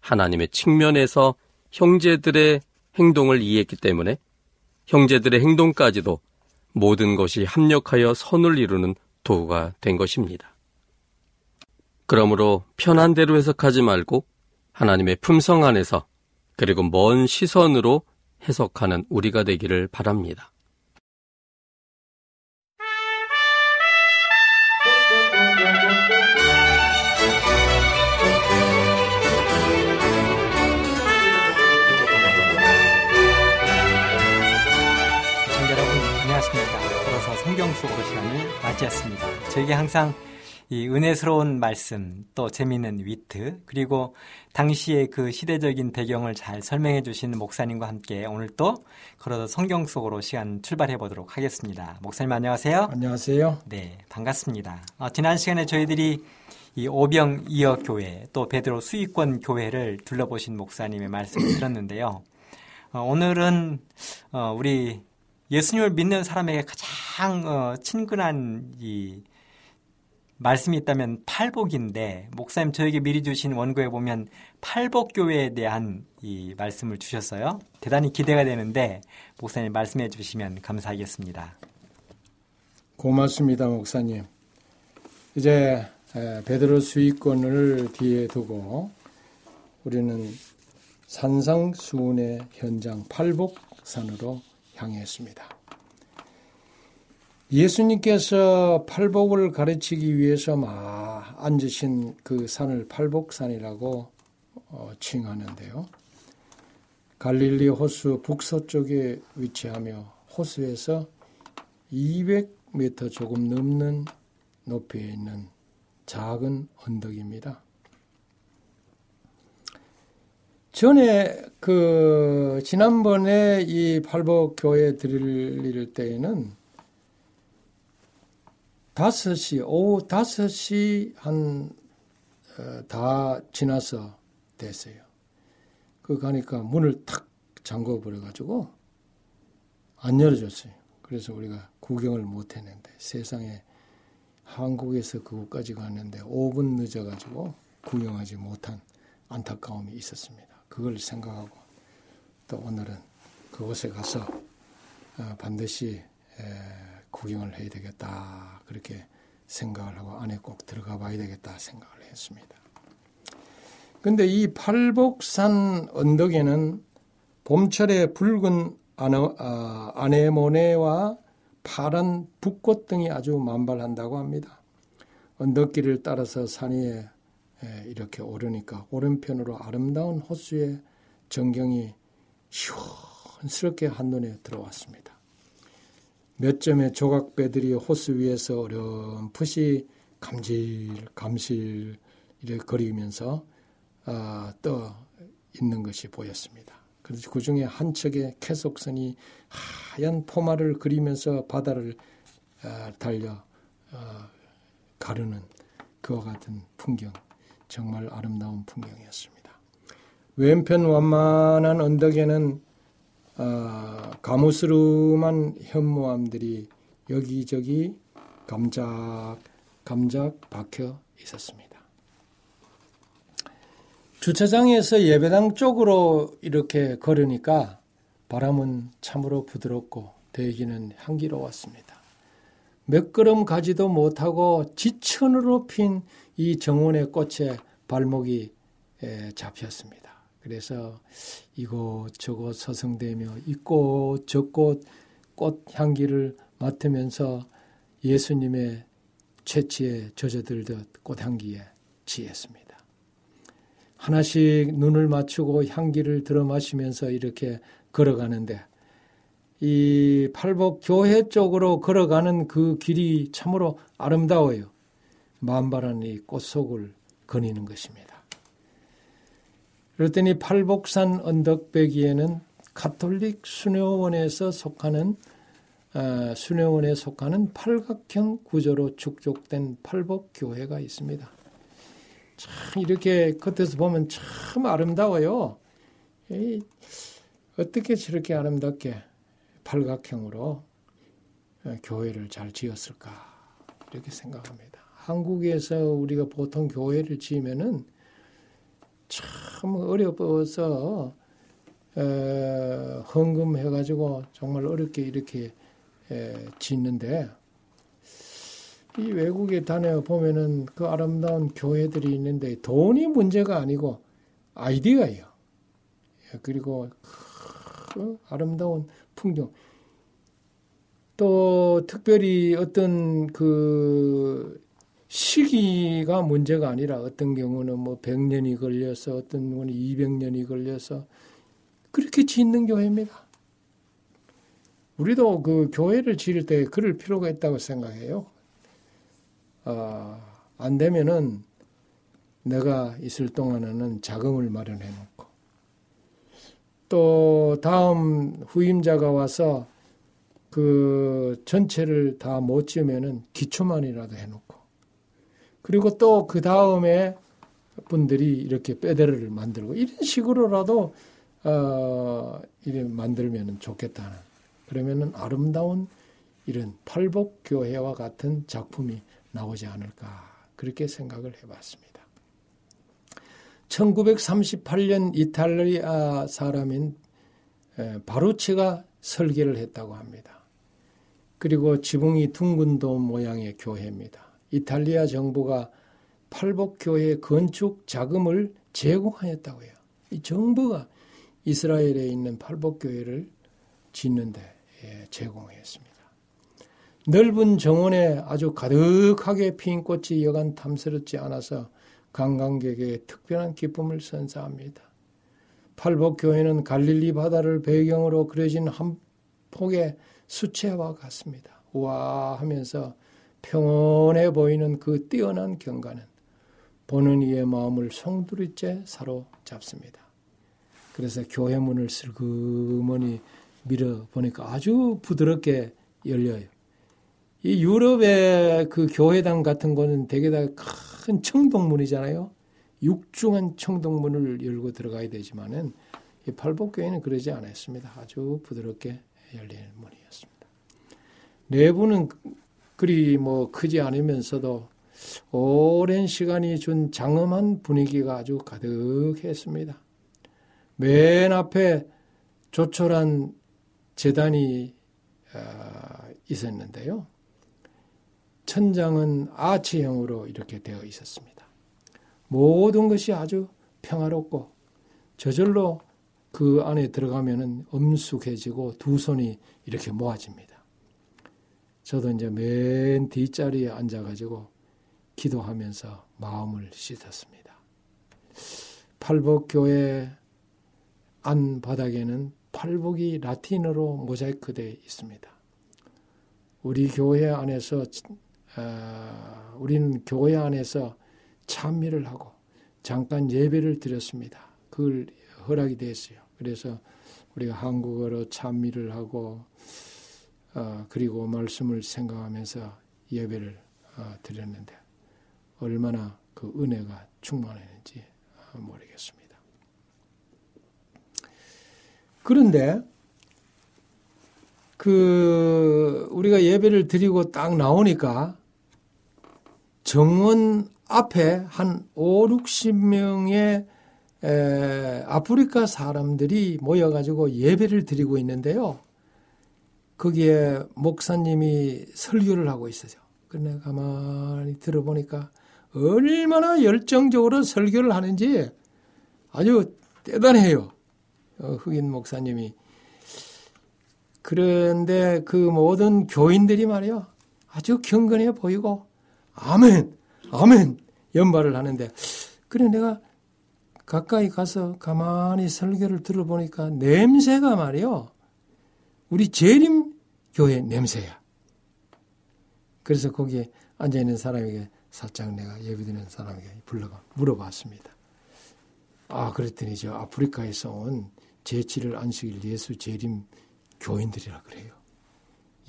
하나님의 측면에서 형제들의 행동을 이해했기 때문에 형제들의 행동까지도 모든 것이 합력하여 선을 이루는 도구가 된 것입니다. 그러므로 편한 대로 해석하지 말고 하나님의 품성 안에서 그리고 먼 시선으로 해석하는 우리가 되기를 바랍니다. 시간을 맞이했습니다. 저에게 항상 이 은혜스러운 말씀, 또 재미있는 위트, 그리고 당시의 그 시대적인 배경을 잘 설명해 주신 목사님과 함께 오늘 또 걸어서 성경 속으로 시간 출발해 보도록 하겠습니다. 목사님 안녕하세요. 안녕하세요. 네, 반갑습니다. 어, 지난 시간에 저희들이 이 오병 이어 교회 또 베드로 수익권 교회를 둘러보신 목사님의 말씀을 들었는데요. 어, 오늘은 어, 우리 예수님을 믿는 사람에게 가장 어, 친근한 이 말씀이 있다면 팔복인데 목사님 저에게 미리 주신 원고에 보면 팔복 교회에 대한 이 말씀을 주셨어요. 대단히 기대가 되는데 목사님 말씀해 주시면 감사하겠습니다. 고맙습니다, 목사님. 이제 베드로 수익권을 뒤에 두고 우리는 산상수훈의 현장 팔복산으로 향했습니다. 예수님께서 팔복을 가르치기 위해서 막 앉으신 그 산을 팔복산이라고 어, 칭하는데요. 갈릴리 호수 북서쪽에 위치하며 호수에서 200m 조금 넘는 높이에 있는 작은 언덕입니다. 전에 그 지난번에 이 팔복 교회 들릴 때에는 다섯 시 오후 다섯 시 한다 어, 지나서 됐어요. 그 가니까 문을 탁 잠궈 버려 가지고 안 열어줬어요. 그래서 우리가 구경을 못 했는데 세상에 한국에서 그곳까지 갔는데 5분 늦어 가지고 구경하지 못한 안타까움이 있었습니다. 그걸 생각하고 또 오늘은 그곳에 가서 어, 반드시 구경을 해야 되겠다 그렇게 생각을 하고 안에 꼭 들어가 봐야 되겠다 생각을 했습니다. 근데 이 팔복산 언덕에는 봄철에 붉은 아네모네와 어, 파란 붓꽃 등이 아주 만발한다고 합니다. 언덕길을 따라서 산 위에 예, 이렇게 오르니까 오른편으로 아름다운 호수의 전경이 시원스럽게 한눈에 들어왔습니다. 몇 점의 조각배들이 호수 위에서 어렴풋이 감질 감실 이렇게 거리면서 어, 떠 있는 것이 보였습니다. 그래서 그 중에 한 척의 캐속선이 하얀 포마를 그리면서 바다를 어, 달려 어, 가르는 그와 같은 풍경 정말 아름다운 풍경이었습니다. 왼편 완만한 언덕에는 어, 가무스름한 현무암들이 여기저기 감작 감작 박혀 있었습니다. 주차장에서 예배당 쪽으로 이렇게 걸으니까 바람은 참으로 부드럽고 대기는 향기로웠습니다. 몇 걸음 가지도 못하고 지천으로 핀 이 정원의 꽃에 발목이 잡혔습니다. 그래서 이곳저곳 서성대며 이꽃저꽃꽃 향기를 맡으면서 예수님의 채취에 젖어들듯 꽃향기에 취했습니다. 하나씩 눈을 맞추고 향기를 들어 마시면서 이렇게 걸어가는데 이 팔복 교회 쪽으로 걸어가는 그 길이 참으로 아름다워요. 만발한 이 꽃속을 거니는 것입니다. 그랬더니 팔복산 언덕배기에는 카톨릭 수녀원에서 속하는 어, 수녀원에 속하는 팔각형 구조로 축적된 팔복 교회가 있습니다. 참 이렇게 겉에서 보면 참 아름다워요. 에이, 어떻게 저렇게 아름답게 팔각형으로 어, 교회를 잘 지었을까 이렇게 생각합니다. 한국에서 우리가 보통 교회를 지으면은 참 어려워서 어, 헌금해가지고 정말 어렵게 이렇게 에, 짓는데 이 외국에 다녀 보면은 그 아름다운 교회들이 있는데 돈이 문제가 아니고 아이디어예요. 예, 그리고 그 아름다운 풍경. 또 특별히 어떤 그 시기가 문제가 아니라 어떤 경우는 뭐 100년이 걸려서 어떤 경우는 200년이 걸려서 그렇게 짓는 교회입니다. 우리도 그 교회를 지을 때 그럴 필요가 있다고 생각해요. 어, 안 되면은 내가 있을 동안에는 자금을 마련해 놓고 또 다음 후임자가 와서 그 전체를 다 못 지으면은 기초만이라도 해 놓고 그리고 또 그 다음에 분들이 이렇게 빼대를 만들고 이런 식으로라도 어 이래 만들면 좋겠다는 그러면은 아름다운 이런 팔복 교회와 같은 작품이 나오지 않을까 그렇게 생각을 해봤습니다. 1938년 이탈리아 사람인 바루치가 설계를 했다고 합니다. 그리고 지붕이 둥근 돔 모양의 교회입니다. 이탈리아 정부가 팔복교회 건축 자금을 제공하였다고 해요. 이 정부가 이스라엘에 있는 팔복교회를 짓는데 예, 제공했습니다. 넓은 정원에 아주 가득하게 핀 꽃이 여간 탐스럽지 않아서 관광객에게 특별한 기쁨을 선사합니다. 팔복교회는 갈릴리 바다를 배경으로 그려진 한 폭의 수채화 같습니다. 우와 하면서 평온해 보이는 그 뛰어난 경관은 보는 이의 마음을 송두리째 사로잡습니다. 그래서 교회 문을 슬그머니 밀어 보니까 아주 부드럽게 열려요. 이 유럽의 그 교회당 같은 거는 대개 다 큰 청동문이잖아요. 육중한 청동문을 열고 들어가야 되지만은 이 팔복교회는 그러지 않았습니다. 아주 부드럽게 열리는 문이었습니다. 내부는 그리 뭐 크지 않으면서도 오랜 시간이 준 장엄한 분위기가 아주 가득했습니다. 맨 앞에 조촐한 재단이 어, 있었는데요. 천장은 아치형으로 이렇게 되어 있었습니다. 모든 것이 아주 평화롭고 저절로 그 안에 들어가면은 엄숙해지고 두 손이 이렇게 모아집니다. 저도 이제 맨 뒷자리에 앉아가지고 기도하면서 마음을 씻었습니다. 팔복교회 안 바닥에는 팔복이 라틴어로 모자이크되어 있습니다. 우리 교회 안에서 어, 우리는 교회 안에서 찬미를 하고 잠깐 예배를 드렸습니다. 그걸 허락이 됐어요. 그래서 우리가 한국어로 찬미를 하고 어, 그리고 말씀을 생각하면서 예배를 어, 드렸는데 얼마나 그 은혜가 충만했는지 모르겠습니다. 그런데 그 우리 우리가 예배를 드리고 딱 나오니까 정원 앞에 한 5, 60명의 에, 아프리카 사람들이 모여가지고 예배를 드리고 있는데요. 거기에 목사님이 설교를 하고 있어요. 그래 가만히 들어보니까 얼마나 열정적으로 설교를 하는지 아주 대단해요. 어, 흑인 목사님이. 그런데 그 모든 교인들이 말이요. 아주 경건해 보이고, 아멘, 아멘, 연발을 하는데, 그래 내가 가까이 가서 가만히 설교를 들어보니까 냄새가 말이요. 우리 재림 교회 냄새야. 그래서 거기에 앉아 있는 사람에게 살짝 내가 예배드리는 사람에게 불러가 물어봤습니다. 아, 그랬더니 저 아프리카에서 온 제7일 안식일 예수 재림 교인들이라 그래요.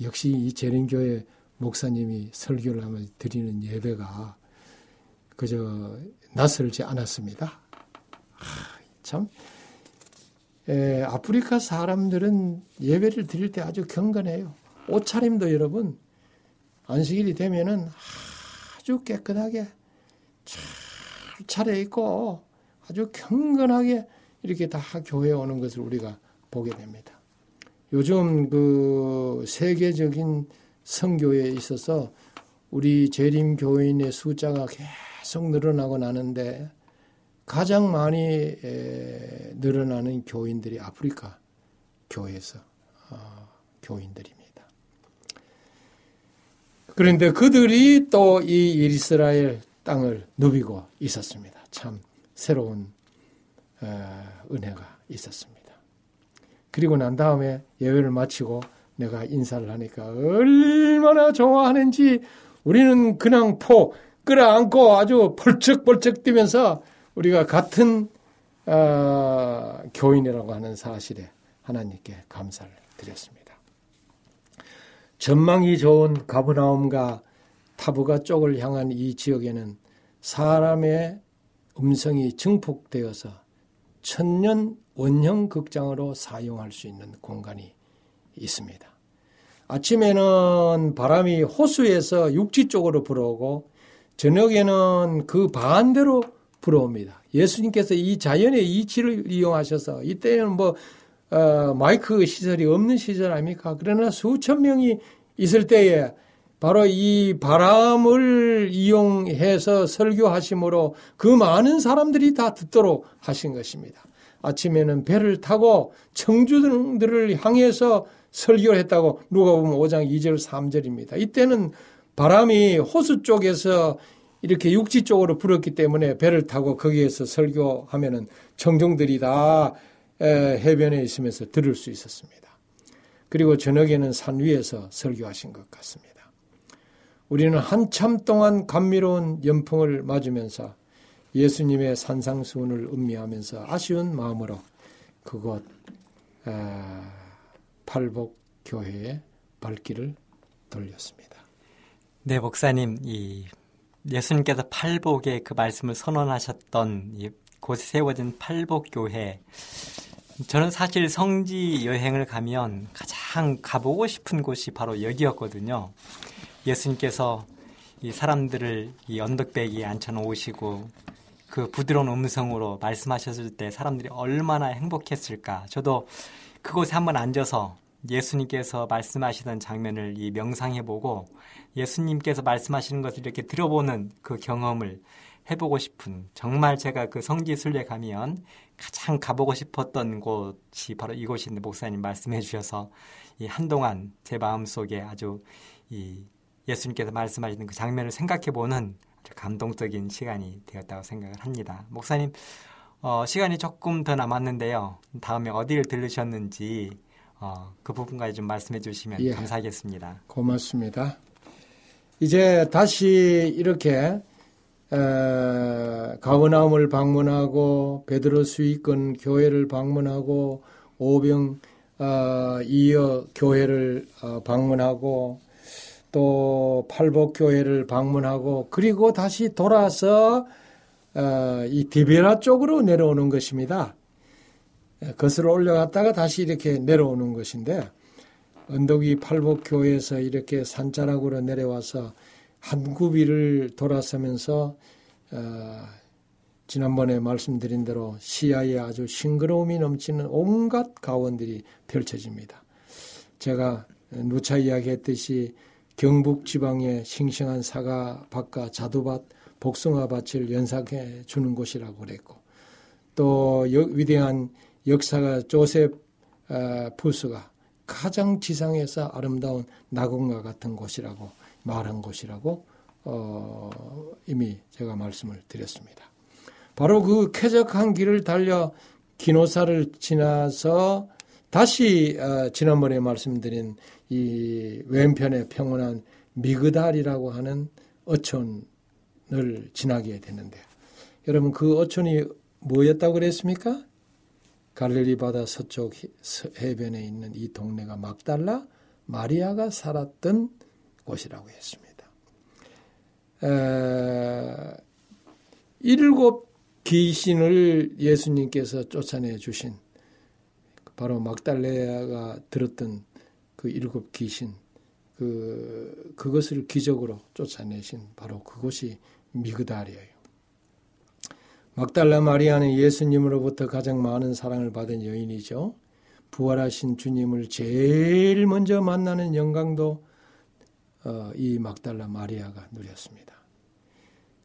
역시 이 재림교회 목사님이 설교를 하면 드리는 예배가 그저 낯설지 않았습니다. 아, 참, 에, 아프리카 사람들은 예배를 드릴 때 아주 경건해요. 옷차림도 여러분, 안식일이 되면은 아주 깨끗하게 잘 차려입고 아주 경건하게 이렇게 다 교회에 오는 것을 우리가 보게 됩니다. 요즘 그 세계적인 성교에 있어서 우리 재림 교인의 숫자가 계속 늘어나고 나는데 가장 많이 늘어나는 교인들이 아프리카 교회에서 어, 교인들입니다. 그런데 그들이 또 이 이스라엘 땅을 누비고 있었습니다. 참 새로운 어, 은혜가 있었습니다. 그리고 난 다음에 예배를 마치고 내가 인사를 하니까 얼마나 좋아하는지 우리는 그냥 포 끌어안고 아주 벌쩍벌쩍 뛰면서 우리가 같은 어, 교인이라고 하는 사실에 하나님께 감사를 드렸습니다. 전망이 좋은 가브나움과 타부가 쪽을 향한 이 지역에는 사람의 음성이 증폭되어서 천년 원형 극장으로 사용할 수 있는 공간이 있습니다. 아침에는 바람이 호수에서 육지 쪽으로 불어오고 저녁에는 그 반대로 불어옵니다. 예수님께서 이 자연의 이치를 이용하셔서 이때는 뭐 어, 마이크 시설이 없는 시절 아닙니까? 그러나 수천 명이 있을 때에 바로 이 바람을 이용해서 설교하심으로 그 많은 사람들이 다 듣도록 하신 것입니다. 아침에는 배를 타고 청주들을 향해서 설교를 했다고 누가 보면 5장 2절 3절입니다. 이때는 바람이 호수 쪽에서 이렇게 육지 쪽으로 불었기 때문에 배를 타고 거기에서 설교하면은 청중들이 다 해변에 있으면서 들을 수 있었습니다. 그리고 저녁에는 산 위에서 설교하신 것 같습니다. 우리는 한참 동안 감미로운 연풍을 맞으면서 예수님의 산상수훈을 음미하면서 아쉬운 마음으로 그곳 팔복 교회의 발길을 돌렸습니다. 네, 목사님, 이 예수님께서 팔복의 그 말씀을 선언하셨던 이 곳에 세워진 팔복 교회. 저는 사실 성지 여행을 가면 가장 가보고 싶은 곳이 바로 여기였거든요. 예수님께서 이 사람들을 이 언덕배기에 앉혀놓으시고 그 부드러운 음성으로 말씀하셨을 때 사람들이 얼마나 행복했을까. 저도 그곳에 한번 앉아서 예수님께서 말씀하시던 장면을 이 명상해보고 예수님께서 말씀하시는 것을 이렇게 들어보는 그 경험을 해보고 싶은 정말 제가 그 성지순례 가면 가장 가보고 싶었던 곳이 바로 이곳인데 목사님 말씀해 주셔서 이 한동안 제 마음속에 아주 이 예수님께서 말씀하시는 그 장면을 생각해 보는 감동적인 시간이 되었다고 생각을 합니다. 목사님, 어, 시간이 조금 더 남았는데요. 다음에 어디를 들르셨는지 어, 그 부분까지 좀 말씀해 주시면 예, 감사하겠습니다. 고맙습니다. 이제 다시 이렇게 에, 가버나움을 방문하고 베드로 수익권 교회를 방문하고 오병 어, 이어 교회를 어, 방문하고 또 팔복 교회를 방문하고 그리고 다시 돌아서 어, 이 디베라 쪽으로 내려오는 것입니다. 거슬러 올라갔다가 다시 이렇게 내려오는 것인데 언덕 위 팔복교에서 이렇게 산자락으로 내려와서 한 구비를 돌아서면서 어, 지난번에 말씀드린 대로 시야에 아주 싱그러움이 넘치는 온갖 가원들이 펼쳐집니다. 제가 누차 이야기했듯이 경북 지방의 싱싱한 사과 밭과 자두밭, 복숭아 밭을 연상해 주는 곳이라고 그랬고 또 위대한 역사가 조셉 어, 푸스가 가장 지상에서 아름다운 낙원과 같은 곳이라고 말한 곳이라고 어, 이미 제가 말씀을 드렸습니다. 바로 그 쾌적한 길을 달려 기노사를 지나서 다시 어, 지난번에 말씀드린 이 왼편에 평온한 미그달이라고 하는 어촌을 지나게 되는데 여러분 그 어촌이 뭐였다고 그랬습니까? 갈릴리 바다 서쪽 해변에 있는 이 동네가 막달라 마리아가 살았던 곳이라고 했습니다. 에, 일곱 귀신을 예수님께서 쫓아내 주신 바로 막달레아가 들었던 그 일곱 귀신 그 그것을 기적으로 쫓아내신 바로 그곳이 미그달이에요. 막달라 마리아는 예수님으로부터 가장 많은 사랑을 받은 여인이죠. 부활하신 주님을 제일 먼저 만나는 영광도 어, 이 막달라 마리아가 누렸습니다.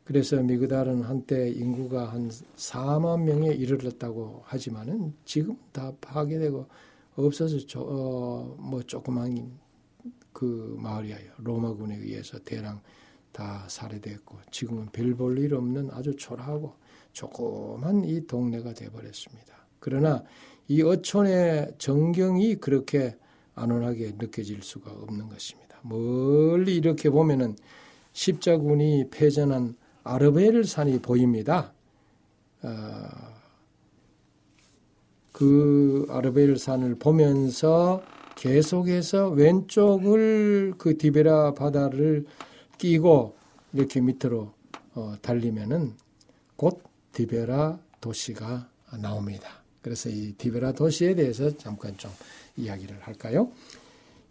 그래서 미그달은 한때 인구가 한 4만 명에 이르렀다고 하지만은 지금 다 파괴되고 없어서 조, 어, 뭐 조그만 그 마을이에요. 로마군에 의해서 대량 다 살해됐고 지금은 별 볼 일 없는 아주 초라하고 조그만 이 동네가 되어버렸습니다. 그러나 이 어촌의 정경이 그렇게 안온하게 느껴질 수가 없는 것입니다. 멀리 이렇게 보면은 십자군이 패전한 아르벨 산이 보입니다. 어, 그 아르벨 산을 보면서 계속해서 왼쪽을 그 디베라 바다를 끼고 이렇게 밑으로 어, 달리면은 곧 디베라 도시가 나옵니다. 그래서 이 디베라 도시에 대해서 잠깐 좀 이야기를 할까요?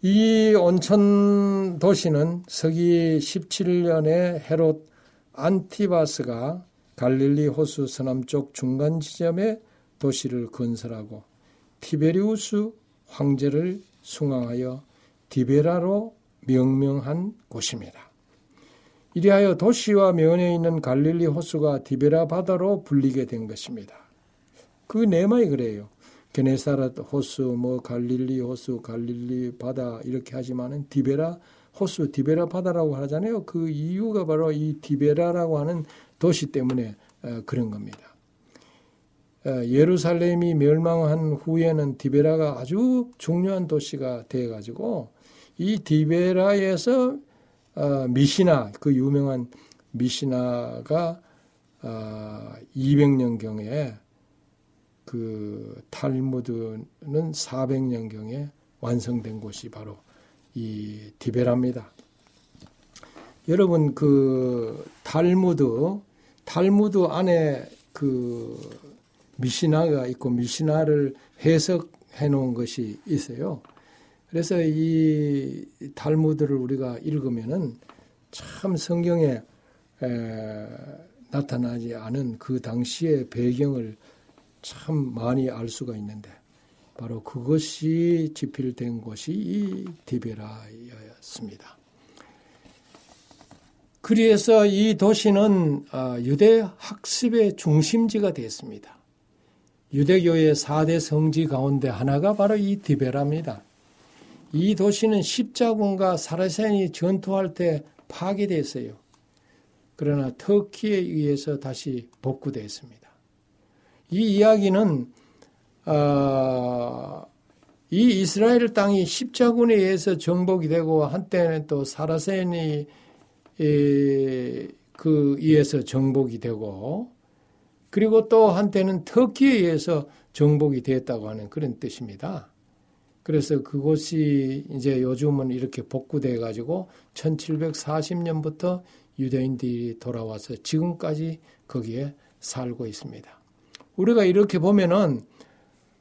이 온천 도시는 서기 17년에 헤롯 안티바스가 갈릴리 호수 서남쪽 중간 지점에 도시를 건설하고 티베리우스 황제를 숭앙하여 디베라로 명명한 곳입니다. 이리하여 도시와 면에 있는 갈릴리 호수가 디베라 바다로 불리게 된 것입니다. 그 내막이 그래요. 게네사렛 호수, 뭐 갈릴리 호수, 갈릴리 바다 이렇게 하지만은 디베라 호수, 디베라 바다라고 하잖아요. 그 이유가 바로 이 디베라라고 하는 도시 때문에 어, 그런 겁니다. 어, 예루살렘이 멸망한 후에는 디베라가 아주 중요한 도시가 되어 가지고 이 디베라에서 어, 미시나 그 유명한 미시나가 200년 경에 그 탈무드는 400년 경에 완성된 곳이 바로 이 디베라입니다. 여러분 그 탈무드 탈무드 안에 그 미시나가 있고 미시나를 해석해 놓은 것이 있어요. 그래서 이 탈무드를 우리가 읽으면은 참 성경에 에, 나타나지 않은 그 당시의 배경을 참 많이 알 수가 있는데 바로 그것이 집필된 곳이 이 디베라였습니다. 그래서 이 도시는 아, 유대 학습의 중심지가 됐습니다. 유대교의 4대 성지 가운데 하나가 바로 이 디베라입니다. 이 도시는 십자군과 사라센이 전투할 때 파괴됐어요. 그러나 터키에 의해서 다시 복구됐습니다. 이 이야기는 어, 이 이스라엘 땅이 십자군에 의해서 정복이 되고 한때는 또 사라센이 그 의해서 정복이 되고 그리고 또 한때는 터키에 의해서 정복이 되었다고 하는 그런 뜻입니다. 그래서 그곳이 이제 요즘은 이렇게 복구돼 가지고 1740년부터 유대인들이 돌아와서 지금까지 거기에 살고 있습니다. 우리가 이렇게 보면은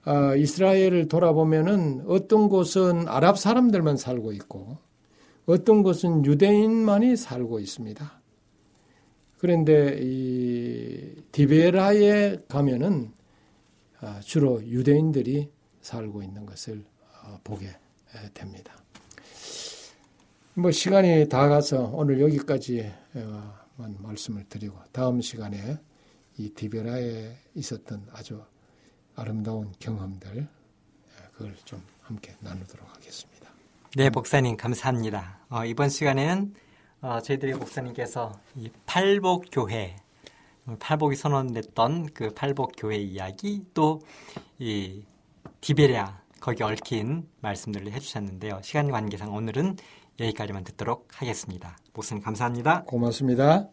어, 이스라엘을 돌아보면은 어떤 곳은 아랍 사람들만 살고 있고 어떤 곳은 유대인만이 살고 있습니다. 그런데 이 디베라에 가면은 아, 주로 유대인들이 살고 있는 것을 어, 보게 됩니다. 뭐 시간이 다 가서 오늘 여기까지만 말씀을 드리고 다음 시간에 이 디베라에 있었던 아주 아름다운 경험들 그걸 좀 함께 나누도록 하겠습니다. 네, 목사님 감사합니다. 어, 이번 시간에는 어, 저희들이 목사님께서 이 팔복 교회 팔복이 선언됐던 그 팔복 교회 이야기 또 이 디베랴 거기 얽힌 말씀들을 해주셨는데요. 시간 관계상 오늘은 여기까지만 듣도록 하겠습니다. 목사님 감사합니다. 고맙습니다.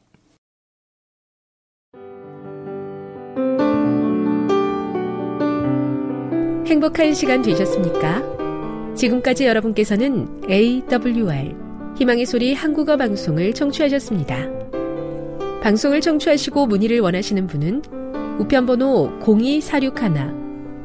행복한 시간 되셨습니까? 지금까지 여러분께서는 AWR 희망의 소리 한국어 방송을 청취하셨습니다. 방송을 청취하시고 문의를 원하시는 분은 우편번호 02461